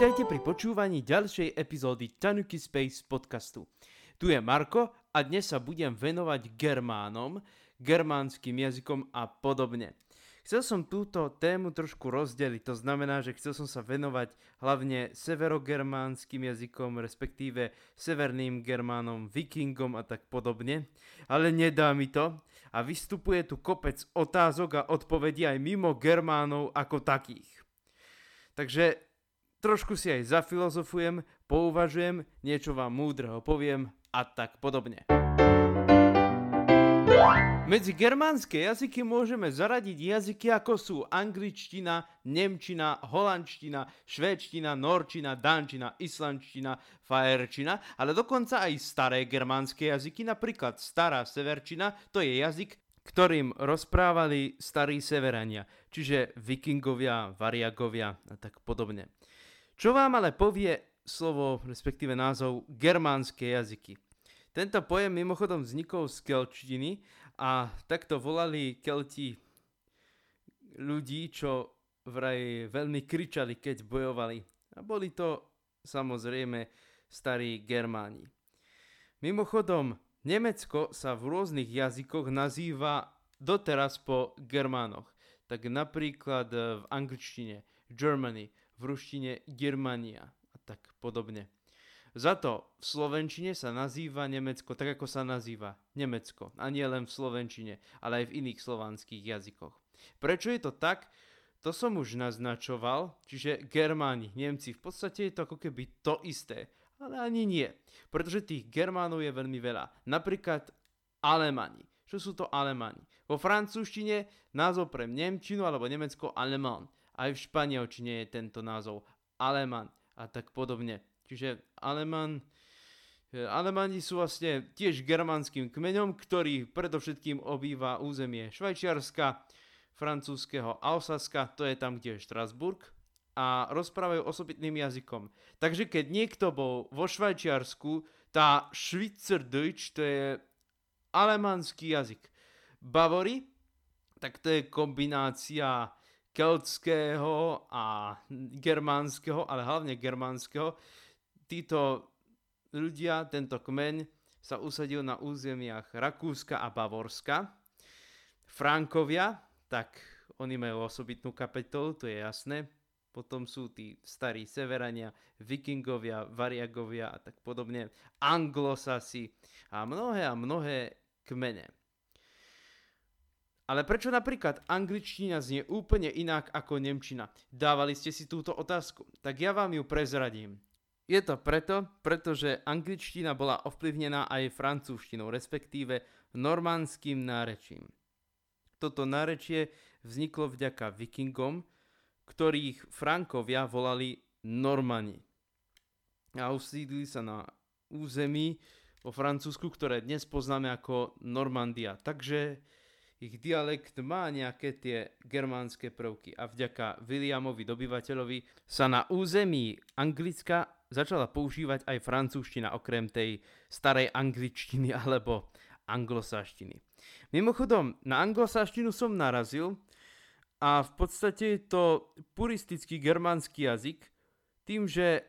Vítajte pri počúvaní ďalšej epizódy Tanuki Space podcastu. Tu je Marko a dnes sa budem venovať germánom, germánskym jazykom a podobne. Chcel som túto tému trošku rozdeliť, to znamená, že chcel som sa venovať hlavne severogermánskym jazykom, respektíve severným germánom, vikingom a tak podobne, ale nedá mi to a vystupuje tu kopec otázok a odpovedí aj mimo germánov ako takých. Takže trošku si aj zafilozofujem, pouvažujem, niečo vám múdreho poviem a tak podobne. Medzi germánske jazyky môžeme zaradiť jazyky ako sú angličtina, nemčina, holandština, švédština, norčina, dančina, islandština, fajerčina, ale dokonca aj staré germánske jazyky, napríklad stará severčina, to je jazyk, ktorým rozprávali starí severania, čiže vikingovia, variagovia a tak podobne. Čo vám ale povie slovo, respektíve názov germánske jazyky? Tento pojem mimochodom vznikol z kelčtiny a takto volali Kelti ľudí, čo vraj veľmi kričali, keď bojovali. A boli to samozrejme starí Germáni. Mimochodom, Nemecko sa v rôznych jazykoch nazýva doteraz po Germánoch. Tak napríklad v angličtine Germany, v ruštine Germania a tak podobne. Za to v Slovenčine sa nazýva Nemecko tak, ako sa nazýva Nemecko. A nie len v Slovenčine, ale aj v iných slovanských jazykoch. Prečo je to tak? To som už naznačoval, čiže Germáni, Nemci, v podstate je to ako keby to isté. Ale ani nie, pretože tých Germánov je veľmi veľa. Napríklad Alemani. Čo sú to Alemani? Vo francúzštine názov pre Nemčinu alebo Nemecko Alemán. Aj v španielčine je tento názov Aleman a tak podobne. Čiže Aleman, e, Alemani sú vlastne tiež germánskym kmeňom, ktorý predovšetkým obýva územie Švajčiarska, francúzského Alsaska, to je tam, kde je Štrasburg, a rozprávajú osobitným jazykom. Takže keď niekto bol vo Švajčiarsku, tá Schweizerdeutsch, to je alemanský jazyk. Bavory, tak to je kombinácia keltského a germánskeho, ale hlavne germánskeho títo ľudia, tento kmeň sa usadil na územiach Rakúska a Bavorska. Frankovia, tak oni majú osobitnú kapitolu, to je jasné. Potom sú tí starí severania, vikingovia, variagovia a tak podobne, anglosasi a mnohé a mnohé kmene. Ale prečo napríklad angličtina znie úplne inak ako nemčina? Dávali ste si túto otázku? Tak ja vám ju prezradím. Je to preto, pretože angličtina bola ovplyvnená aj francúzštinou, respektíve normandským nárečím. Toto nárečie vzniklo vďaka vikingom, ktorých Frankovia volali Normani. A usídli sa na území vo Francúzsku, ktoré dnes poznáme ako Normandia. Takže ich dialekt má nejaké tie germánske prvky a vďaka Williamovi dobyvateľovi sa na území Anglicka začala používať aj francúzština okrem tej starej angličtiny alebo anglosáštiny. Mimochodom, na anglosáštinu som narazil a v podstate je to puristický germánsky jazyk, tým, že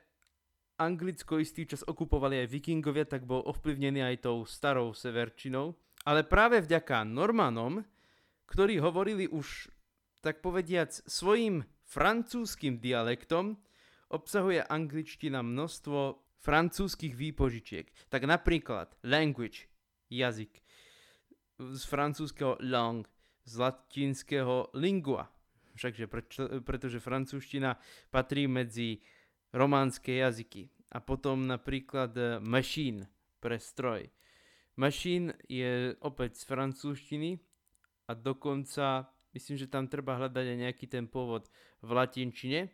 Anglicko istý čas okupovali aj vikingovia, tak bol ovplyvnený aj tou starou severčinou. Ale práve vďaka Normanom, ktorí hovorili už, tak povediac, svojim francúzským dialektom, obsahuje angličtina množstvo francúzskych výpožičiek. Tak napríklad language, jazyk, z francúzského lang, z latinského lingua. Všakže pretože francúzština patrí medzi románske jazyky. A potom napríklad eh, machine pre stroj. Machine je opäť z francúzštiny a dokonca myslím, že tam treba hľadať aj nejaký ten pôvod v latinčine.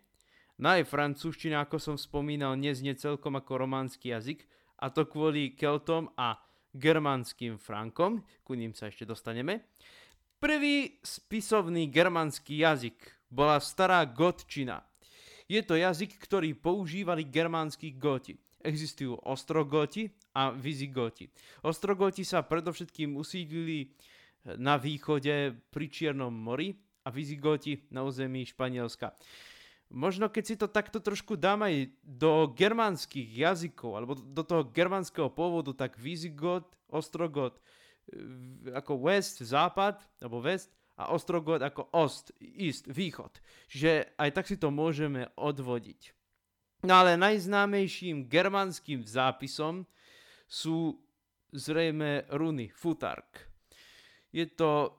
No aj francúzština, ako som spomínal, neznie celkom ako románsky jazyk, a to kvôli Keltom a germánskym Frankom, ku ním sa ešte dostaneme. Prvý spisovný germánsky jazyk bola stará gotčina. Je to jazyk, ktorý používali germánsky goti. Existujú ostrogoti a vizigoti. Ostrogoti sa predovšetkým usídlili na východe pri Čiernom mori a vizigoti na území Španielska. možno keď si to takto trošku dám aj do germánskych jazykov, alebo do toho germánskeho pôvodu, tak Visigot, Ostrogot, ako West, západ, alebo West, a Ostrogod ako Ost, East, východ. Čiže aj tak si to môžeme odvodiť. No ale najznámejším germánskym zápisom sú zrejme runy Futark. Je to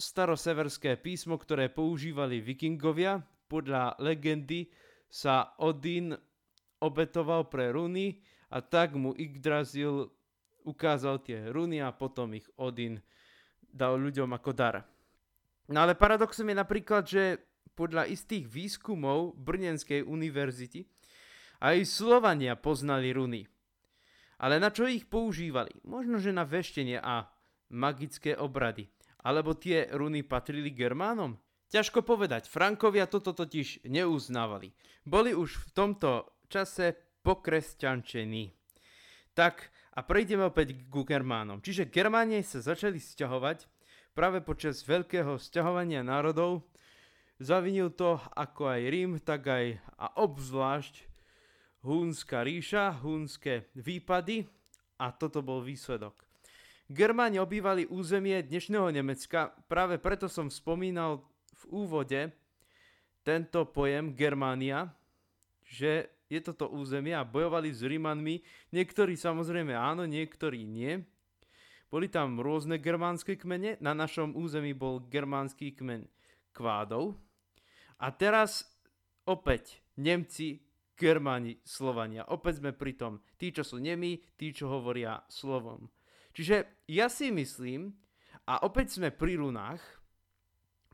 staroseverské písmo, ktoré používali vikingovia. Podľa legendy sa Odin obetoval pre runy a tak mu Yggdrasil ukázal tie runy a potom ich Odin dal ľuďom ako dar. No ale paradoxom je napríklad, že podľa istých výskumov Brnenskej univerzity aj Slovania poznali runy. Ale na čo ich používali? Možno, že na veštenie a magické obrady. Alebo tie runy patrili Germánom? Ťažko povedať, Frankovia toto totiž neuznávali. Boli už v tomto čase pokresťančení. Tak a prejdeme opäť ku Germánom. Čiže Germánie sa začali sťahovať práve počas veľkého sťahovania národov zavinil to ako aj Rím, tak aj a obzvlášť Húnska ríša, húnske výpady a toto bol výsledok. Germáni obývali územie dnešného Nemecka, práve preto som spomínal v úvode tento pojem Germánia, že je toto územie a bojovali s Rímanmi. Niektorí samozrejme áno, niektorí nie. Boli tam rôzne germánske kmene, na našom území bol germánsky kmeň kvádov. A teraz opäť Nemci, Germáni, Slovania. Opäť sme pri tom, tí, čo sú nemí, tí, čo hovoria slovom. Čiže ja si myslím, a opäť sme pri runách,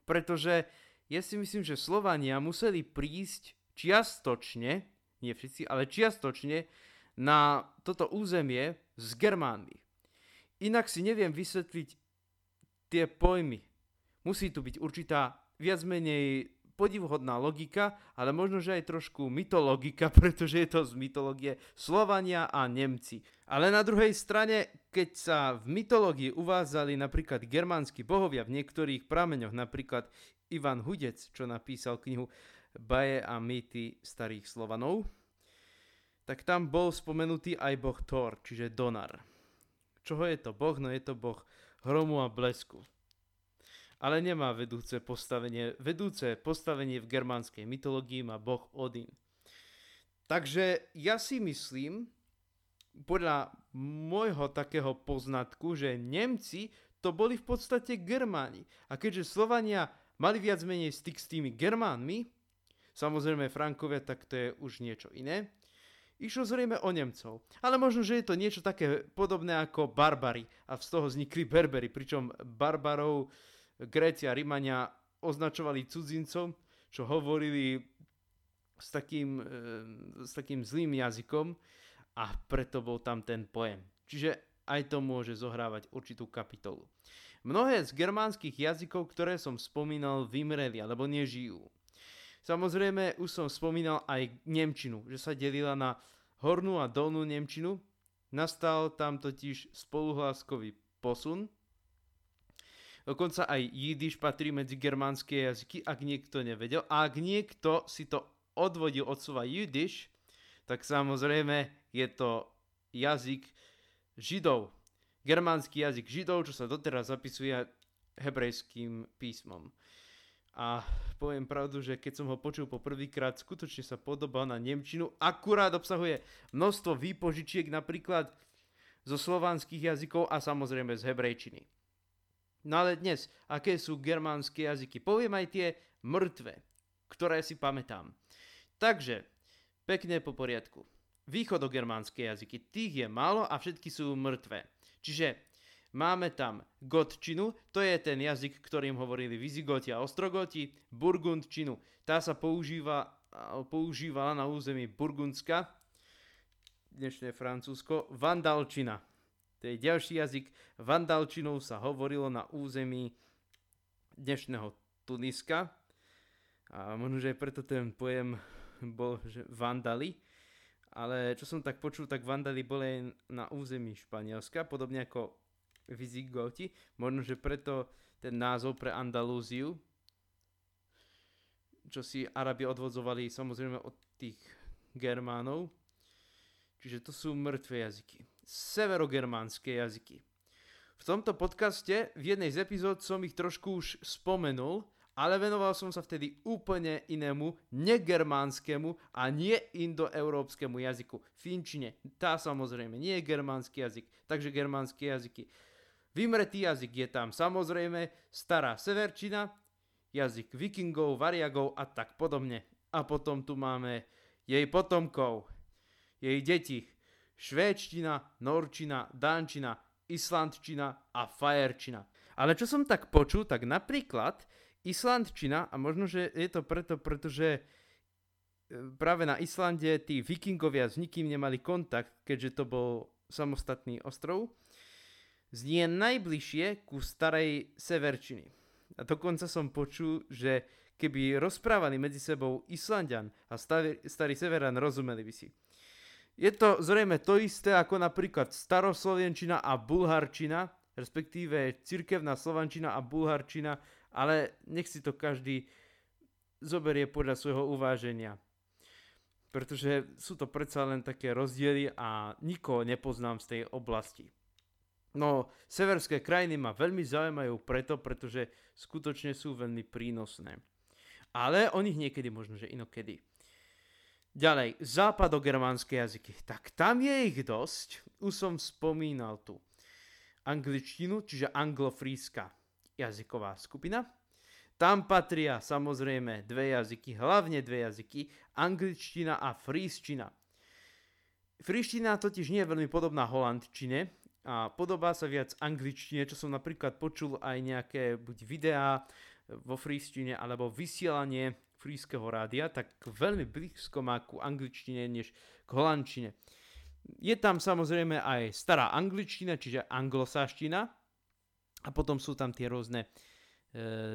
pretože ja si myslím, že Slovania museli prísť čiastočne, nie všetci, ale čiastočne na toto územie s Germánmi. Inak si neviem vysvetliť tie pojmy. Musí tu byť určitá viac menej podivuhodná logika, ale možno, že aj trošku mytologika, pretože je to z mytológie Slovania a Nemci. Ale na druhej strane, keď sa v mytológii uvádzali napríklad germánsky bohovia v niektorých prameňoch, napríklad Ivan Hudec, čo napísal knihu Baje a mýty starých Slovanov, tak tam bol spomenutý aj boh Thor, čiže Donar. Čoho je to boh? No je to boh hromu a blesku. Ale nemá vedúce postavenie. Vedúce postavenie v germánskej mytológii má boh Odin. Takže ja si myslím, podľa môjho takého poznatku, že Nemci to boli v podstate Germáni. A keďže Slovania mali viac menej styk s tými Germánmi, samozrejme Frankovia, tak to je už niečo iné, Išlo zrejme o Nemcov. Ale možno, že je to niečo také podobné ako barbary a z toho vznikli berbery, pričom barbarov Gréci a Rimania označovali cudzincom, čo hovorili s takým, e, s takým zlým jazykom a preto bol tam ten pojem. Čiže aj to môže zohrávať určitú kapitolu. Mnohé z germánskych jazykov, ktoré som spomínal, vymreli alebo nežijú. Samozrejme, už som spomínal aj Nemčinu, že sa delila na hornú a dolnú Nemčinu. Nastal tam totiž spoluhláskový posun. Dokonca aj jidiš patrí medzi germánske jazyky, ak niekto nevedel. A ak niekto si to odvodil od slova jidiš, tak samozrejme je to jazyk židov. Germánsky jazyk židov, čo sa doteraz zapisuje hebrejským písmom. A poviem pravdu, že keď som ho počul po prvýkrát, skutočne sa podobá na Nemčinu. Akurát obsahuje množstvo výpožičiek napríklad zo slovanských jazykov a samozrejme z hebrejčiny. No ale dnes, aké sú germánske jazyky? Poviem aj tie mŕtve, ktoré si pamätám. Takže, pekne po poriadku. Východogermánske jazyky, tých je málo a všetky sú mŕtve. Čiže Máme tam gotčinu, to je ten jazyk, ktorým hovorili Vizigoti a Ostrogoti, burgundčinu, tá sa používa, používala na území Burgundska, dnešné Francúzsko, vandalčina. To je ďalší jazyk. Vandalčinou sa hovorilo na území dnešného Tuniska. A možno, že aj preto ten pojem bol, že vandali. Ale čo som tak počul, tak vandali boli na území Španielska, podobne ako Vizigoti. Možno, že preto ten názov pre Andalúziu. čo si Arabi odvodzovali samozrejme od tých Germánov. Čiže to sú mŕtve jazyky. Severogermánske jazyky. V tomto podcaste v jednej z epizód som ich trošku už spomenul, ale venoval som sa vtedy úplne inému, negermánskemu a nie indoeurópskemu jazyku. Finčine, tá samozrejme, nie je germánsky jazyk, takže germánske jazyky. Vymretý jazyk je tam samozrejme stará severčina, jazyk vikingov, variagov a tak podobne. A potom tu máme jej potomkov, jej deti, švédština, norčina, dančina, islandčina a fajerčina. Ale čo som tak počul, tak napríklad Islandčina, a možno, že je to preto, pretože e, práve na Islande tí vikingovia s nikým nemali kontakt, keďže to bol samostatný ostrov, znie najbližšie ku starej severčiny. A dokonca som počul, že keby rozprávali medzi sebou Islandian a starý, starý severan, rozumeli by si. Je to zrejme to isté ako napríklad staroslovenčina a bulharčina, respektíve cirkevná slovančina a bulharčina ale nech si to každý zoberie podľa svojho uváženia. Pretože sú to predsa len také rozdiely a nikoho nepoznám z tej oblasti. No, severské krajiny ma veľmi zaujímajú preto, pretože skutočne sú veľmi prínosné. Ale o nich niekedy možno, že inokedy. Ďalej, západogermánske jazyky. Tak tam je ich dosť. Už som spomínal tu. Angličtinu, čiže anglofríska jazyková skupina. Tam patria samozrejme dve jazyky, hlavne dve jazyky, angličtina a frísčina. Fríština totiž nie je veľmi podobná holandčine a podobá sa viac angličtine, čo som napríklad počul aj nejaké buď videá vo fríštine alebo vysielanie frískeho rádia, tak veľmi blízko má ku angličtine než k holandčine. Je tam samozrejme aj stará angličtina, čiže anglosaština, a potom sú tam tie rôzne e,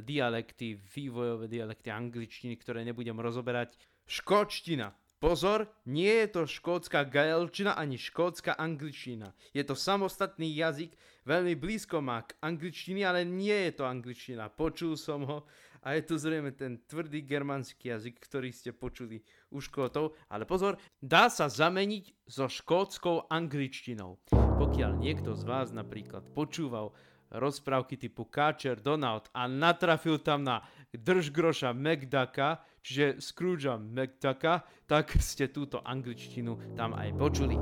dialekty, vývojové dialekty angličtiny, ktoré nebudem rozoberať. Škótština. Pozor, nie je to škótska gaelčina ani škótska angličtina. Je to samostatný jazyk, veľmi blízko má k angličtine, ale nie je to angličtina. Počul som ho a je to zrejme ten tvrdý germánsky jazyk, ktorý ste počuli u Škótov. Ale pozor, dá sa zameniť so škótskou angličtinou. Pokiaľ niekto z vás napríklad počúval rozprávky typu Catcher, Donald a natrafil tam na držgroša McDucka, čiže Scroogea McDucka, tak ste túto angličtinu tam aj počuli.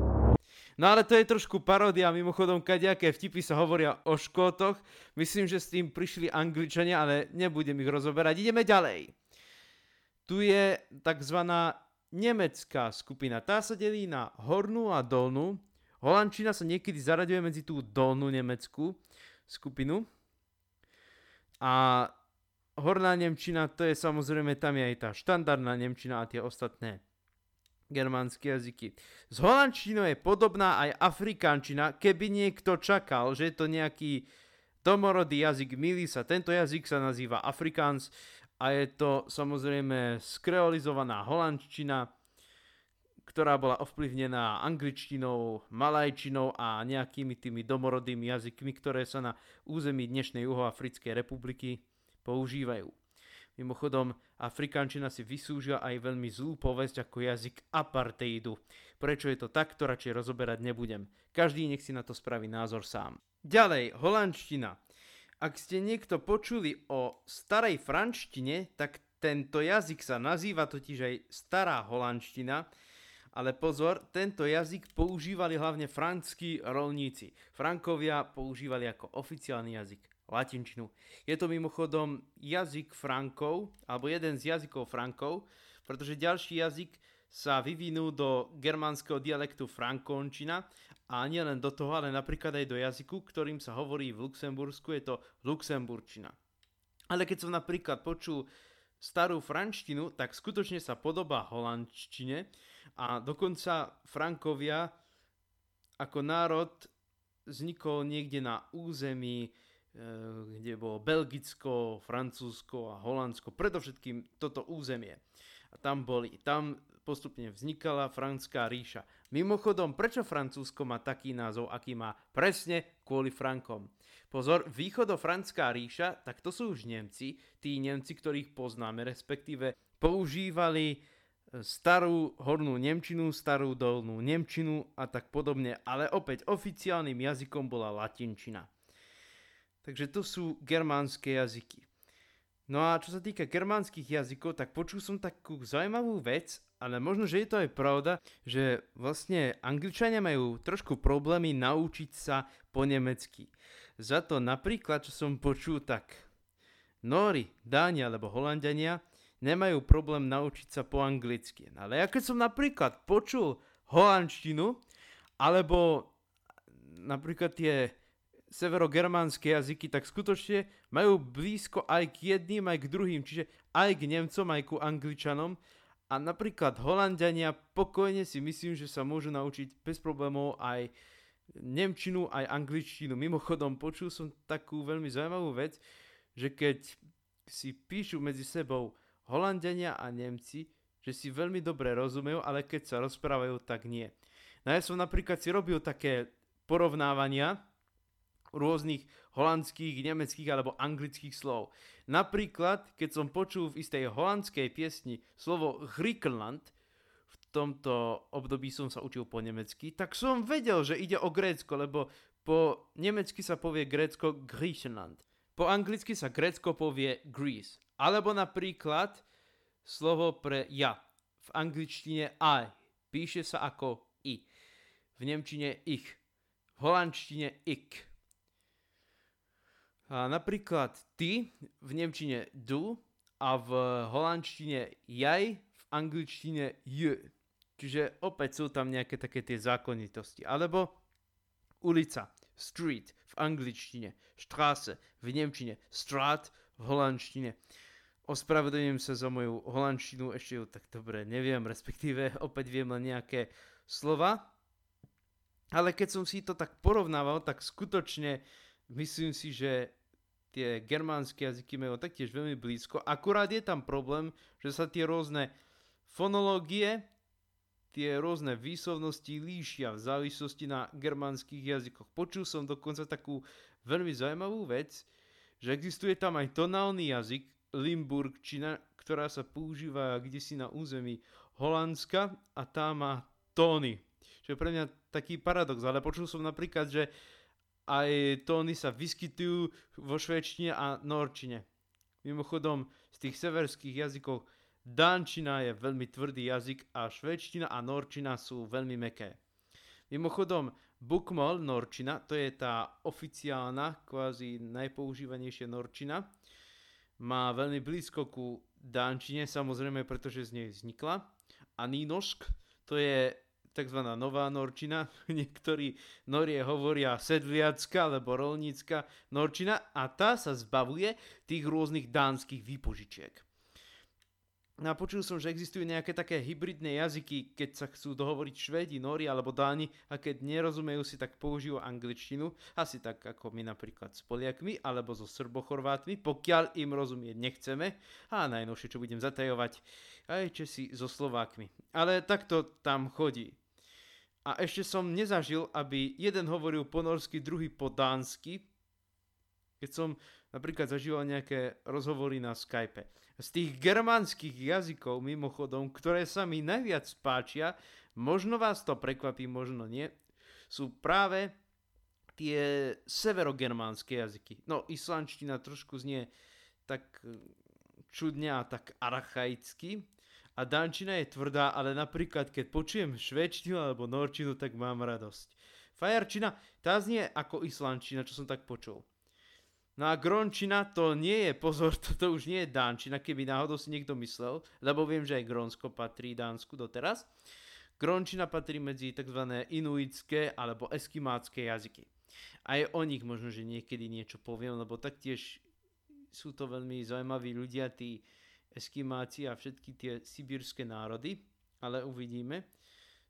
No ale to je trošku paródia, mimochodom kadejaké vtipy sa hovoria o škótoch. Myslím, že s tým prišli angličania, ale nebudem ich rozoberať. Ideme ďalej. Tu je tzv. nemecká skupina. Tá sa delí na hornú a dolnú. Holandčina sa niekedy zaraďuje medzi tú dolnú nemeckú skupinu. A horná Nemčina, to je samozrejme, tam je aj tá štandardná Nemčina a tie ostatné germánske jazyky. S holandčinou je podobná aj afrikánčina, keby niekto čakal, že je to nejaký domorodý jazyk, milí sa. Tento jazyk sa nazýva afrikáns a je to samozrejme skreolizovaná holandčina, ktorá bola ovplyvnená angličtinou, malajčinou a nejakými tými domorodými jazykmi, ktoré sa na území dnešnej Juhoafrickej republiky používajú. Mimochodom, afrikančina si vysúžia aj veľmi zlú povesť ako jazyk apartheidu. Prečo je to tak, to radšej rozoberať nebudem. Každý nech si na to spraví názor sám. Ďalej, holandština. Ak ste niekto počuli o starej franštine, tak tento jazyk sa nazýva totiž aj stará holandština, ale pozor, tento jazyk používali hlavne franskí rolníci. Frankovia používali ako oficiálny jazyk latinčinu. Je to mimochodom jazyk Frankov, alebo jeden z jazykov Frankov, pretože ďalší jazyk sa vyvinul do germánskeho dialektu frankončina a nielen do toho, ale napríklad aj do jazyku, ktorým sa hovorí v Luxembursku, je to luxemburčina. Ale keď som napríklad počul starú franštinu, tak skutočne sa podobá holandčine, a dokonca Frankovia ako národ vznikol niekde na území, kde bolo Belgicko, Francúzsko a Holandsko, predovšetkým toto územie. A tam boli, tam postupne vznikala Franská ríša. Mimochodom, prečo Francúzsko má taký názov, aký má? Presne kvôli Frankom. Pozor, východofranská ríša, tak to sú už Nemci, tí Nemci, ktorých poznáme, respektíve používali e, starú hornú Nemčinu, starú dolnú Nemčinu a tak podobne, ale opäť oficiálnym jazykom bola latinčina. Takže to sú germánske jazyky. No a čo sa týka germánskych jazykov, tak počul som takú zaujímavú vec, ale možno, že je to aj pravda, že vlastne angličania majú trošku problémy naučiť sa po nemecky. Za to napríklad, čo som počul, tak Nóri, Dáni alebo Holandiania nemajú problém naučiť sa po anglicky. Ale ja keď som napríklad počul holandštinu, alebo napríklad tie severogermánske jazyky, tak skutočne majú blízko aj k jedným, aj k druhým, čiže aj k Nemcom, aj ku Angličanom. A napríklad Holandiania pokojne si myslím, že sa môžu naučiť bez problémov aj Nemčinu, aj Angličtinu. Mimochodom, počul som takú veľmi zaujímavú vec, že keď si píšu medzi sebou Holandiania a Nemci, že si veľmi dobre rozumejú, ale keď sa rozprávajú, tak nie. No ja som napríklad si robil také porovnávania, rôznych holandských, nemeckých alebo anglických slov. Napríklad, keď som počul v istej holandskej piesni slovo Griechenland, v tomto období som sa učil po nemecky, tak som vedel, že ide o Grécko, lebo po nemecky sa povie Grécko Griechenland. Po anglicky sa Grécko povie Greece. Alebo napríklad slovo pre ja. V angličtine I. Píše sa ako i. V nemčine ich. V holandštine ik. Napríklad ty v Nemčine du a v holandštine jaj, v angličtine j. Čiže opäť sú tam nejaké také tie zákonitosti. Alebo ulica, street v angličtine, Straße v Nemčine, Strat v holandštine. Ospravedlňujem sa za moju holandštinu, ešte ju tak dobre neviem, respektíve opäť viem len nejaké slova. Ale keď som si to tak porovnával, tak skutočne myslím si, že tie germánske jazyky majú taktiež veľmi blízko. Akurát je tam problém, že sa tie rôzne fonológie, tie rôzne výslovnosti líšia v závislosti na germánskych jazykoch. Počul som dokonca takú veľmi zaujímavú vec, že existuje tam aj tonálny jazyk, Limburgčina, ktorá sa používa kde si na území Holandska a tá má tóny. Čo je pre mňa taký paradox, ale počul som napríklad, že aj tóny sa vyskytujú vo švédštine a norčine. Mimochodom, z tých severských jazykov Dančina je veľmi tvrdý jazyk a švédština a norčina sú veľmi meké. Mimochodom, Bukmol norčina, to je tá oficiálna, kvázi najpoužívanejšia norčina, má veľmi blízko ku Dančine, samozrejme, pretože z nej vznikla. A Nínošk, to je tzv. nová norčina. Niektorí norie hovoria sedliacka alebo rolnícka norčina a tá sa zbavuje tých rôznych dánskych výpožičiek. No som, že existujú nejaké také hybridné jazyky, keď sa chcú dohovoriť Švédi, Nóri alebo Dáni a keď nerozumejú si, tak použijú angličtinu, asi tak ako my napríklad s Poliakmi alebo so Srbochorvátmi, pokiaľ im rozumieť nechceme. A najnovšie, čo budem zatajovať, aj Česi so Slovákmi. Ale takto tam chodí. A ešte som nezažil, aby jeden hovoril po norsky, druhý po dánsky. Keď som napríklad zažíval nejaké rozhovory na Skype. Z tých germánskych jazykov, mimochodom, ktoré sa mi najviac páčia, možno vás to prekvapí, možno nie, sú práve tie severogermánske jazyky. No, islandština trošku znie tak čudne a tak archaicky, a dančina je tvrdá, ale napríklad keď počujem švedčinu alebo norčinu, tak mám radosť. Fajarčina, tá znie ako islandčina, čo som tak počul. No a grončina to nie je, pozor, toto už nie je dánčina, keby náhodou si niekto myslel, lebo viem, že aj Grónsko patrí Dánsku doteraz. Grončina patrí medzi tzv. inuitské alebo eskimácké jazyky. Aj o nich možno, že niekedy niečo poviem, lebo taktiež sú to veľmi zaujímaví ľudia, tí Eskimáci a všetky tie sibírske národy, ale uvidíme.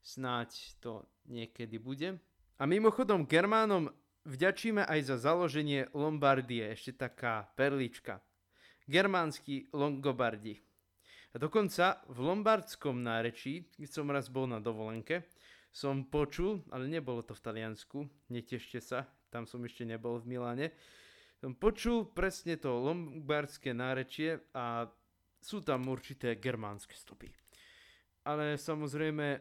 Snáď to niekedy bude. A mimochodom Germánom vďačíme aj za založenie Lombardie, ešte taká perlička. Germánsky Longobardi. A dokonca v lombardskom nárečí, keď som raz bol na dovolenke, som počul, ale nebolo to v Taliansku, netešte sa, tam som ešte nebol v Miláne, som počul presne to lombardské nárečie a sú tam určité germánske stopy. Ale samozrejme,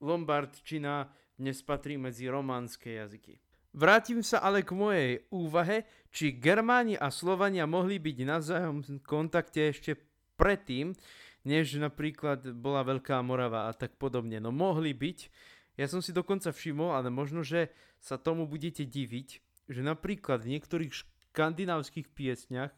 lombardčina dnes patrí medzi románske jazyky. Vrátim sa ale k mojej úvahe, či Germáni a Slovania mohli byť navzájom v kontakte ešte predtým, než napríklad bola Veľká Morava a tak podobne. No mohli byť. Ja som si dokonca všimol, ale možno, že sa tomu budete diviť, že napríklad v niektorých škandinávskych piesňach,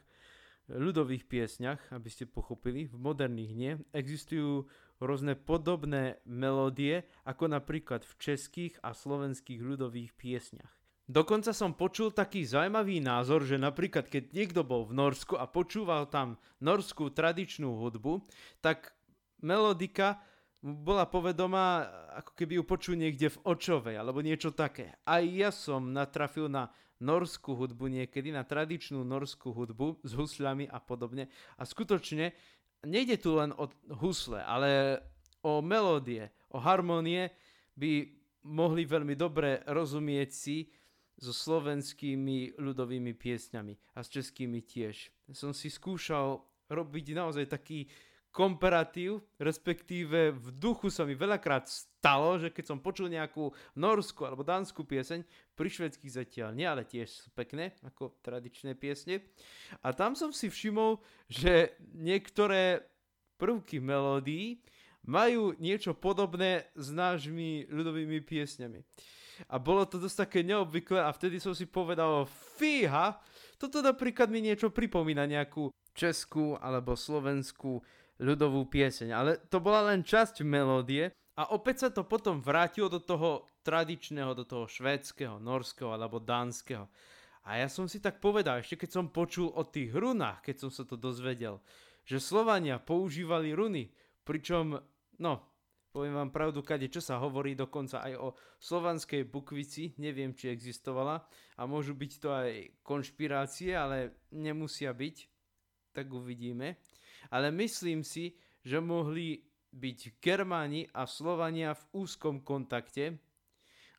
ľudových piesňach, aby ste pochopili, v moderných nie, existujú rôzne podobné melódie, ako napríklad v českých a slovenských ľudových piesňach. Dokonca som počul taký zaujímavý názor, že napríklad keď niekto bol v Norsku a počúval tam norskú tradičnú hudbu, tak melodika bola povedomá, ako keby ju počul niekde v Očovej, alebo niečo také. Aj ja som natrafil na norskú hudbu niekedy, na tradičnú norskú hudbu s husľami a podobne. A skutočne nejde tu len o husle, ale o melódie, o harmonie by mohli veľmi dobre rozumieť si so slovenskými ľudovými piesňami a s českými tiež. Som si skúšal robiť naozaj taký komparatív, respektíve v duchu sa mi veľakrát stalo, že keď som počul nejakú norskú alebo dánsku pieseň, pri švedských zatiaľ nie, ale tiež sú pekné, ako tradičné piesne. A tam som si všimol, že niektoré prvky melódií majú niečo podobné s nášmi ľudovými piesňami. A bolo to dosť také neobvyklé a vtedy som si povedal, fíha, toto napríklad mi niečo pripomína nejakú českú alebo slovenskú ľudovú pieseň. Ale to bola len časť melódie a opäť sa to potom vrátilo do toho tradičného, do toho švédskeho, norského alebo dánskeho. A ja som si tak povedal, ešte keď som počul o tých runách, keď som sa to dozvedel, že Slovania používali runy, pričom, no, poviem vám pravdu, kade čo sa hovorí dokonca aj o slovanskej bukvici, neviem, či existovala a môžu byť to aj konšpirácie, ale nemusia byť, tak uvidíme. Ale myslím si, že mohli byť Germáni a Slovania v úzkom kontakte.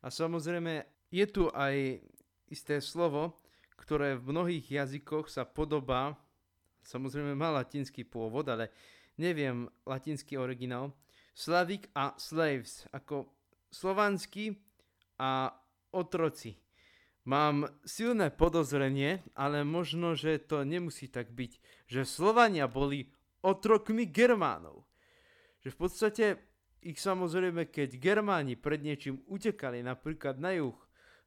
A samozrejme je tu aj isté slovo, ktoré v mnohých jazykoch sa podobá samozrejme má latinský pôvod, ale neviem latinský originál. Slavik a slaves, ako slovanský a otroci. Mám silné podozrenie, ale možno, že to nemusí tak byť, že Slovania boli otrokmi Germánov. Že v podstate ich samozrejme, keď Germáni pred niečím utekali napríklad na juh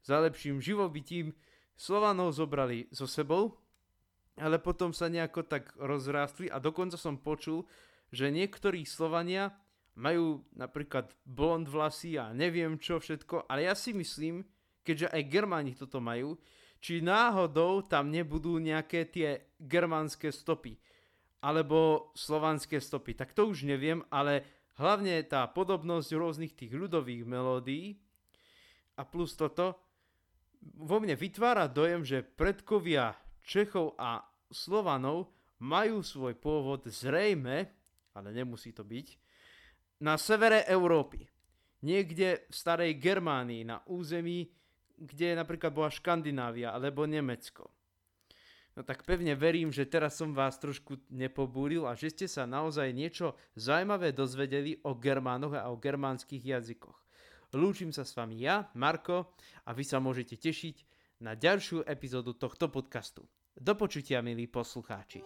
za lepším živobytím, Slovanov zobrali so sebou ale potom sa nejako tak rozrástli a dokonca som počul, že niektorí Slovania majú napríklad blond vlasy a neviem čo všetko, ale ja si myslím, keďže aj Germáni toto majú, či náhodou tam nebudú nejaké tie germánske stopy alebo slovanské stopy. Tak to už neviem, ale hlavne tá podobnosť rôznych tých ľudových melódií a plus toto vo mne vytvára dojem, že predkovia Čechov a Slovanov majú svoj pôvod zrejme, ale nemusí to byť, na severe Európy. Niekde v starej Germánii, na území, kde napríklad bola Škandinávia alebo Nemecko. No tak pevne verím, že teraz som vás trošku nepobúril a že ste sa naozaj niečo zaujímavé dozvedeli o Germánoch a o germánskych jazykoch. Lúčim sa s vami ja, Marko, a vy sa môžete tešiť na ďalšiu epizódu tohto podcastu. Do počutia, milí poslucháči.